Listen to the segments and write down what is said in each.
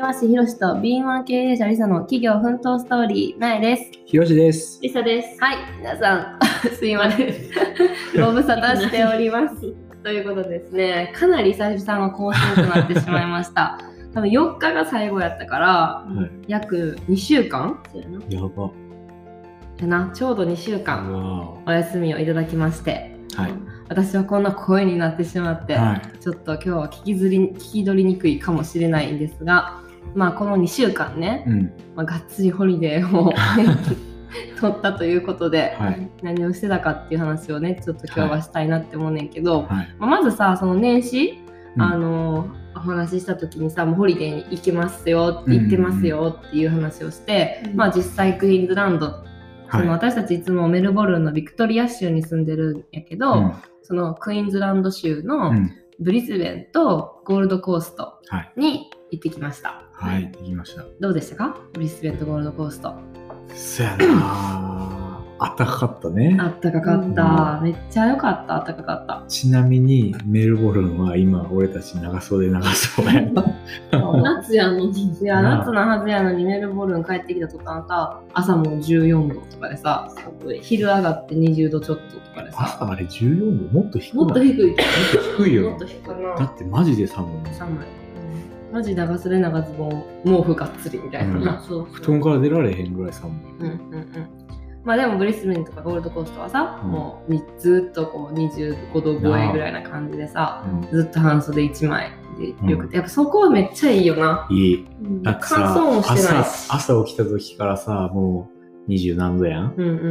庭師ひろしと敏腕経営者りさの企業奮闘ストーリー、なえです。ひろしです。リサです。はい、皆さん、すいません。ご無沙汰しております。ということでですね、かなり久々の更新となってしまいました。多分4日が最後やったから、はい。約2週間？やば。やな、ちょうど2週間わお休みをいただきまして、ーはい。私はこんな声になってしまって、はい。ちょっと今日は聞きずり聞き取りにくいかもしれないんですが、まあこの2週間ね、うん。まあ、がっつりホリデーを 取ったということで、はい。何をしてたかっていう話をねちょっと今日はしたいなって思うねんけど、はい。まあまずさその年始、うんあのお話しした時にさもうホリデーに行きますよって言ってますよっていう話をして、うんまあ実際クイーンズランド、そのは私たちいつもメルボルンのビクトリア州に住んでるんやけど、い。うんそのクイーンズランド州のうん。ブリスベンとゴールドコーストはい。に行ってきました。はい。できました。どうでしたか？ブリスベンとゴールドコースト。そやな あったかかったね。あったかかった。めっちゃ良かった。あったかかった。ちなみにメルボルンは今俺たち長袖長袖やな。夏やのに。いや、夏のはずやのにメルボルン帰ってきた途端さ、朝も14度とかでさ、昼上がって20度ちょっととかでさ、朝あれ14度？もっと低い？もっと低いけもっと低いど。よもっと低い。かだな。ってマジで寒い寒い。マジ長袖長ズボン、毛布がっつりみたいな。うん。布団から出られへんぐらい寒いうんうんうん。まあでもブリスベンとかゴールドコーストはさ、うんもうずっとこう25度超えぐらいな感じでさ、うずっと半袖1枚でよくて、やっぱそこはめっちゃいいよな。んいいもさしてないし朝朝起きた時からさもう20何度やんうんうんうんう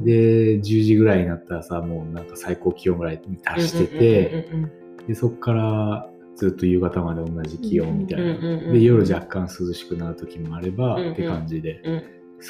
ん。で10時ぐらいになったらさもうなんか最高気温ぐらいに達してて、うんうんうんうんでそこからずっと夕方まで同じ気温みたいな、うんうんうんうんで夜若干涼しくなる時もあれば、うんうん。って感じで。うん。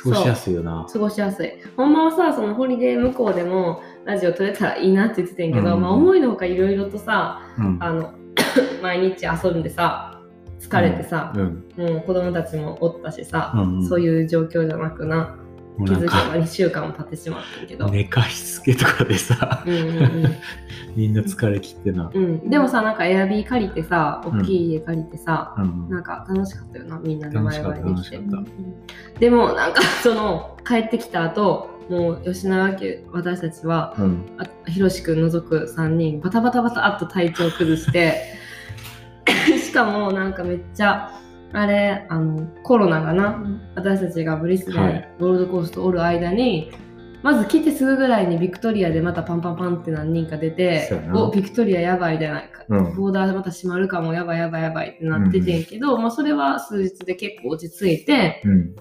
過ごしやすいよな。過ごしやすい。ほんまはさ、そのホリデー向こうでもラジオ撮れたらいいなって言ってたんやけど、うんまあ思いのほかいろいろとさ、うん。あの、毎日遊んでさ、疲れてさ、うん。もう子供たちもおったしさ、うんうん。そういう状況じゃなくな、気づけばなんか2週間も経ってしまったけど。寝かしつけとかでさうんうん みんな疲れ切ってな、うん。うん、でもさ、なんかエアビー借りてさ、うん大きい家借りてさ、うん。なんか楽しかったよな、みんなでワイ楽しかった。ワイできて楽しかっ。でもなんかその帰ってきた後もう吉永家私たちはた、うん、あひろしくん除く3人バタバタバタっと体調崩して しかもなんかめっちゃあれあのコロナがな私たちがブリスベン、はい。ゴールドコーストおる間にまず来てすぐぐらいにビクトリアでまたパンパンパンって何人か出ておビクトリアやばいじゃないか、うん。ボーダーまた閉まるかもやばいやばいやばいってなっててんけど、まあそれは数日で結構落ち着いてうん、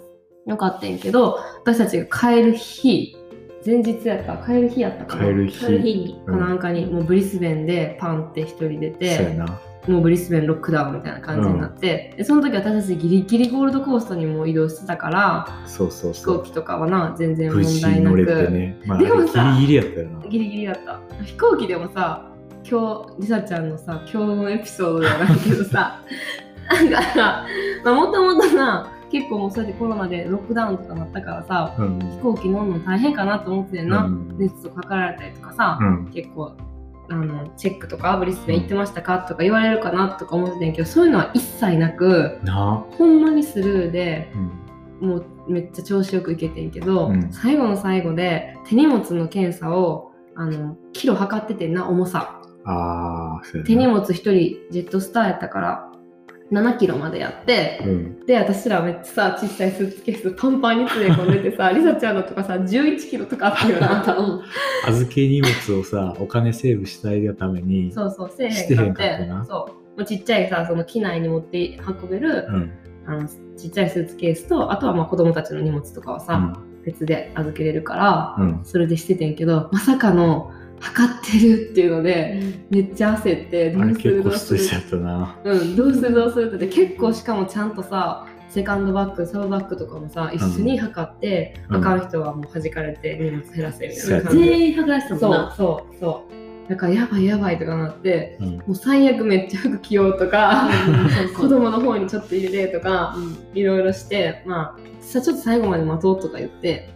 よかったんやけど私たちが帰る日前日やった帰る日やったかな。帰る日。帰る日に。かなんかにもうブリスベンでパンって一人出そうやてなもうブリスベンロックダウンみたいな感じになって、でその時私たちギリギリゴールドコーストにも移動してたからそうそう飛そう。行機とかはな全然無問題なく、ね、まあ、でもさギリギリやったよな。ギリギリだった。飛行機でもさ今日りさちゃんのさ今日のエピソードじゃないけどさ なんかさもともとな結構もうそうやってコロナでロックダウンとかなったからさうん。飛行機乗るの大変かなと思ってんな、うん。熱とかかられたりとかさ、うん。結構あのチェックとかブリスベン行ってましたかとか言われるかなとか思ってたんやけどそういうのは一切なくなほんまにスルーでうん。もうめっちゃ調子よくいけてんけど、うん。最後の最後で手荷物の検査をあのキロ測っててんな重さ。あ手荷物1人ジェットスターやったから7キロまでやって、うん。で私らめっちゃさ小さいスーツケースパンパンに詰め込んでてさ りさちゃんのとかさ11キロとかあったよなう。ん預け荷物をさお金セーブしたいがためにそうそうせえへんかってたな。そう。もうちっちゃいさその機内に持って運べる、うん。あのちっちゃいスーツケースとあとはまあ子供たちの荷物とかはさ、うん。別で預けれるから、うん。それでしててんけどまさかの測ってるっていうのでめっちゃ焦ってどうするどうするうんどうするどうするって。結構しかもちゃんとさセカンドバッグサブバッグとかもさ一緒に測って、うん。あかん人はもう弾かれて荷物減らせみたいな全員剥がしたもんそうな。そうそう。だからやばいやばいとかなってうん。もう最悪めっちゃ服着ようとか 子供の方にちょっと入れてとかうん。いろいろしてまあさちょっと最後まで待とうとか言って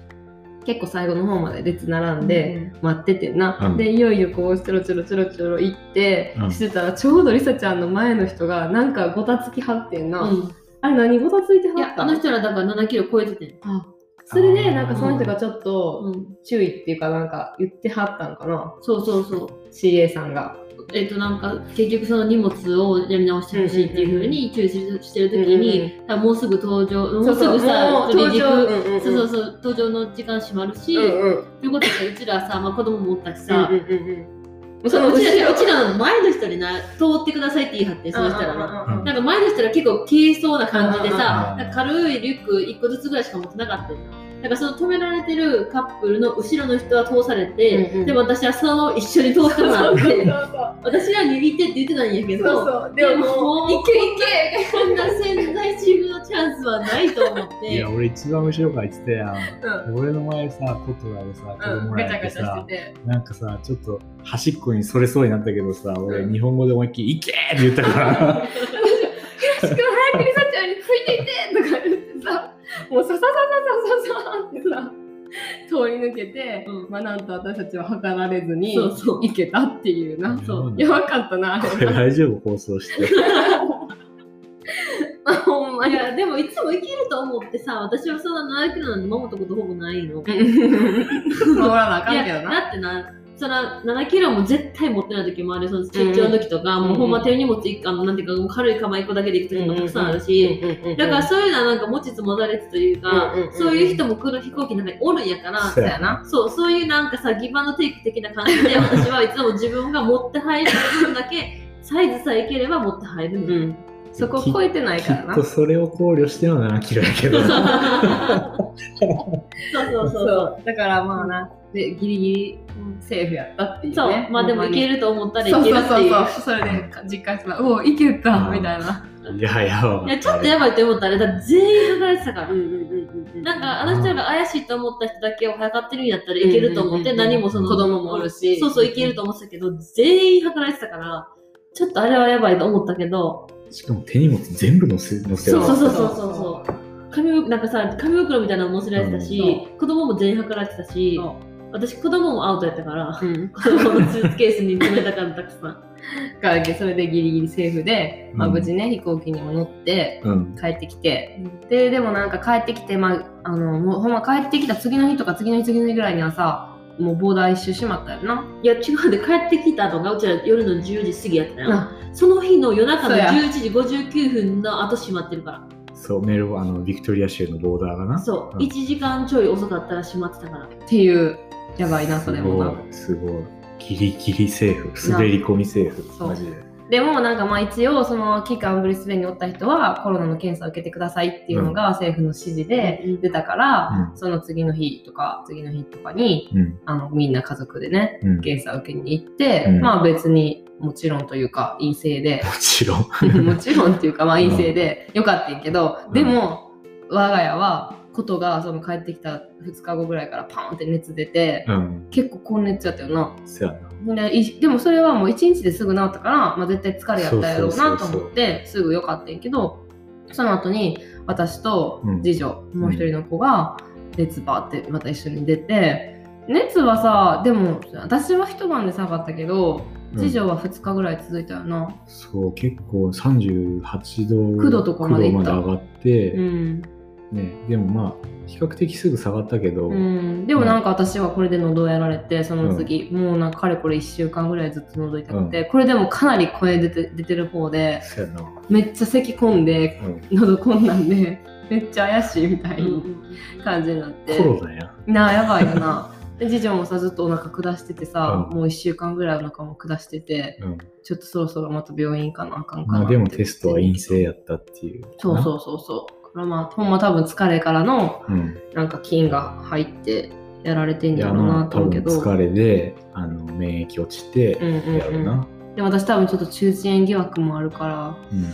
結構最後の方まで列並んで待っててんな、うん。でいよいよこうちょろちょろちょろちょろ行って、うん。してたらちょうどりさちゃんの前の人がなんかごたつきはってんな、うん。あれ何ごたついてはいった？や、あの人らだから7キロ超えててん。あそれでなんかその人がちょっとうん。注意っていうかなんか言ってはったのかな。そうそうそう。CA さんが。えっ、となんか結局その荷物をやり直してほしいっていうふうに注意してる時に、多分もうすぐ登場もうすぐさそうそうそう登場の時間閉まるし、うんうん。ということでうちらさ、まあ、子供もおったしうんさ、うんうんうん。そのうちらうちらの前の人にな通ってくださいって言い張ってそうしたら。な。うんうんうん。なんか前の人ら結構軽そうな感じでさ、軽いリュック1個ずつぐらいしか持ってなかったよ。な。だからその止められてるカップルの後ろの人は通されて、うんうん。でも私はその一緒に通ってもらって、そうそうそう。私は握ってって言ってたんやけど、そうそう。でももういけいけ。こんな潜在チームのチャンスはないと思って。いや、俺一番後ろから言ってたやん。うん。俺の前さ、トトラでさ、子うん。供ガチャガチャらやさし、てて。なんかさ、ちょっと端っこにそれそうになったけどさ、俺うん。日本語で思いっきり、いけーって言ったから、ひろしくん早くりさちゃんに吹いていってとか言ってさもうさささささささってさ通り抜けて、うん。まあなんと私たちは測られずにそうそう。行けたっていうな。そう。やばかったなあこれ大丈夫放送して。ほんまに。いや、でもいつもいけると思ってさ、私はそんな7キロなんて守ったことほぼないの。守らなあかんけどな。だってな、そら7キロも絶対持ってない時もある。その出張の時とか、うん。もうほんま手荷物いあのなんていうか軽い釜1個だけで行く時もたくさんあるし、だからそういうのはなんか持ちつ持たれつというか、そういう人も来る飛行機の中におるんやから、そうそう、そういうなんかさ、ギブアンドテイク的な感じで、私はいつも自分が持って入る分だけ、サイズさえいければ持って入るの。うん。そこ超えてないきからな。っとそれを考慮しての7キロやけど。そう。そうそうそう。だからまあなでギリギリセーフやったっていうね。そう、まあでもいけるると思ったらいそうそうけるっていう。そうそうそれで実感したおおいけたうん。みたいな、いやいや、いや、ちょっとやばいって思ったら、全員測られてたから。うんうんうんなんか、あの人が怪しいと思った人だけを測ってるんやったらいけると思って、うんうんうん何もその、子供もおるし。そうそう、いけると思ってたけど、全員測られてたから、ちょっとあれはやばいと思ったけど、しかも手荷物全部乗せ乗せそうそうそうそそううそうそう。紙袋なんかさ、紙袋みたいなのも載せられてたし、子供も全員測られてたしそ、私子供もアウトやったから、うん子供のスーツケースに詰めたからたくさん。からそれでギリギリセーフで、まあ、うん無事ね、飛行機にも乗ってうん。帰ってきてででもなんか帰ってきて、まあ、あのもうほんま帰ってきた次の日とか次の日次の日ぐらいにはさもうボーダー一周しまったよな。いや、違うで、帰ってきたのが、うちら夜の10時過ぎやったよ。あその日の夜中のそうや11時59分の後閉まってるから。そう、メルボあの、ビクトリア州のボーダーがな。そう、うん1時間ちょい遅かったら閉まってたから。っていうやばいなそれもな。すごい。すごい。ギリギリセーフ。滑り込みセーフ。そうマジで。でもなんかまあ一応その期間ブリスベンにおった人はコロナの検査を受けてくださいっていうのが政府の指示で出たから、うんその次の日とか次の日とかにうん。あのみんな家族でねうん。も検査を受けに行って、うんまあ別にもちろんというか陰性でちろん。もちろんっていうかまあ陰性でよかったんやけど、うんでも我が家はことがその帰ってきた2日後ぐらいからパーンって熱出て、うん。結構高熱やったよな。そやな。でいでもそれはもう1日ですぐ治ったから、まあ、絶対疲れやったやろうなと思ってすぐ良かったんやけどその後に私と次女、もう一人の子が熱バーってまた一緒に出て熱はさでも私は一晩で下がったけど次女は2日ぐらい続いたよな。そう、結構38度9度とかまで行った9度まで上がって、うんね、でもまあ、比較的すぐ下がったけど、うん、でもなんか私はこれで喉やられてその次、もうなんかかれこれ1週間ぐらいずっと喉痛くて、これでもかなり声出て出てる方で。めっちゃ咳込んでうん。喉こんなんでめっちゃ怪しいみたいな感じになって、コロナや。なあやばいよなで次女もさずっとお腹下しててさ、うんもう1週間ぐらいお腹も下しててうん。ちょっとそろそろまた病院行かなあかんかなまあでもテストは陰性やったっていう。そうそうそうそうまあほんま多分疲れからのう。うん。なんか菌が入ってやられてんいや、やろうなと思うけど、分疲れで、あの、免疫落ちて、うんうんうんやろな。で私多分ちょっと中耳炎疑惑もあるから、はうん。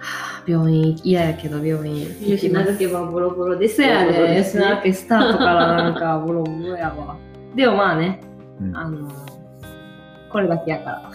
あ病院嫌やけど病院行きますけばボロボロでそやね、す吉永家スタートからなんかボロボロやわ。でもまあね、うんあのこれだけやから。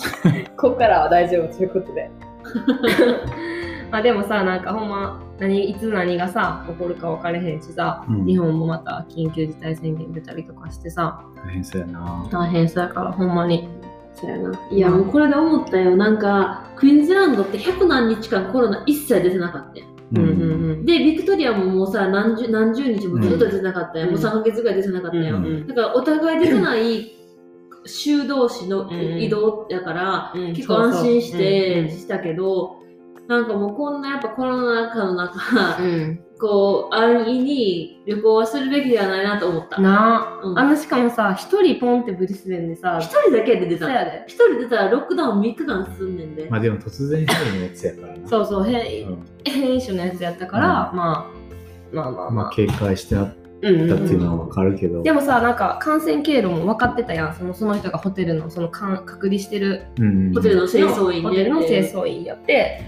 こっからは大丈夫ということで。まあでもさ、なんかほんま、何いつ何がさ、起こるか分かれへんしさ、うん日本もまた緊急事態宣言出たりとかしてさ、大変そうやな。大変そうやからほんまにそうやな。いや、もうこれで思ったよ。なんか、クイーンズランドって100何日間コロナ一切出てなかったよ。うんうんうんで、ビクトリアももうさ、何十何十日もずっと出てなかったよ。うんもう3ヶ月ぐらい出てなかったよ。うんだから、お互い出てない州同士のうん移動やから、うん結構安心してしたけど、なんかもうこんなやっぱコロナ禍の中、うん。うんこう、安易に旅行はするべきではないなと思った。なあ、うん。あのしかもさ一人ポンってブリスベンでさ一人だけで出た一人出たらロックダウン3日間進んでんで。まあでも突然変異のやつやからな。そうそう変うん。変異種のやつやったから、まあまあまあままあ、あ警戒してあっうんうんたっていううんのはわかるけど。でもさなんか感染経路も分かってたやん。そのその人がホテルのそのかん隔離してるうん。ホテルの清掃員で。ホテルの清掃員やって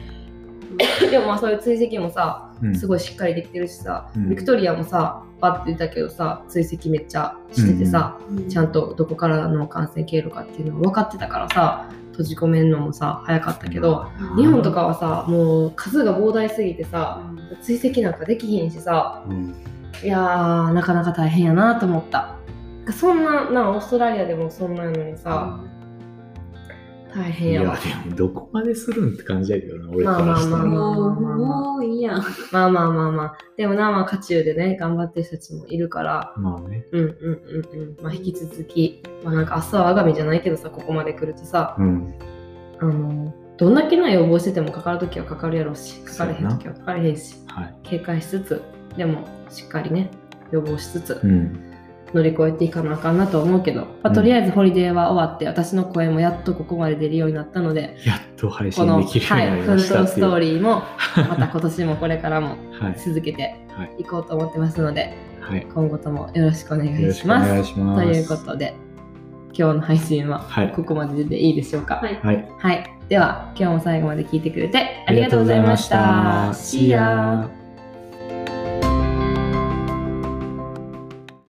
でもまあそういう追跡もさうん。すごいしっかりできてるしさ、うん。ビクトリアもさバッて出たけどさ追跡めっちゃしててさ、ちゃんとどこからの感染経路かっていうの分かってたからさ閉じ込めんのもさ早かったけど、うん。日本とかはさもう数が膨大すぎてさうん。追跡なんかできひんしさうん。いやーなかなか大変やなと思った。そんななオーストラリアでもそんなのにさ、大いや、で変やわもどこまでするんって感じやけどな、俺まあからしたら。まあまあもう、もういいやん。まあまあまあまあでもなまあ渦中でね頑張ってる人たちもいるからまあね。うんうんうんうんまあ引き続きまあなんか明日は我が身じゃないけどさここまで来るとさうん。あのどんだけな予防しててもかかるときはかかるやろうしかかれへんときはかかれへんしはい。警戒しつつでもしっかりね予防しつつうん。乗り越えていかなあかんなと思うけど、まあ、うんとりあえずホリデーは終わって私の声もやっとここまで出るようになったのでやっと配この、信できるようはい、になり奮闘スましたっていう。トーリーもまた今年もこれからもはい。続けてはい。いこうと思ってますのではい。今後ともよろしくお願よろしくおいします。願いします。ということで今日の配信ははい。ここまででいいでしょうか？はい。はい。はい、では今日も最後まで聞いてくれてありがとうございました。ありがとうございました See ya!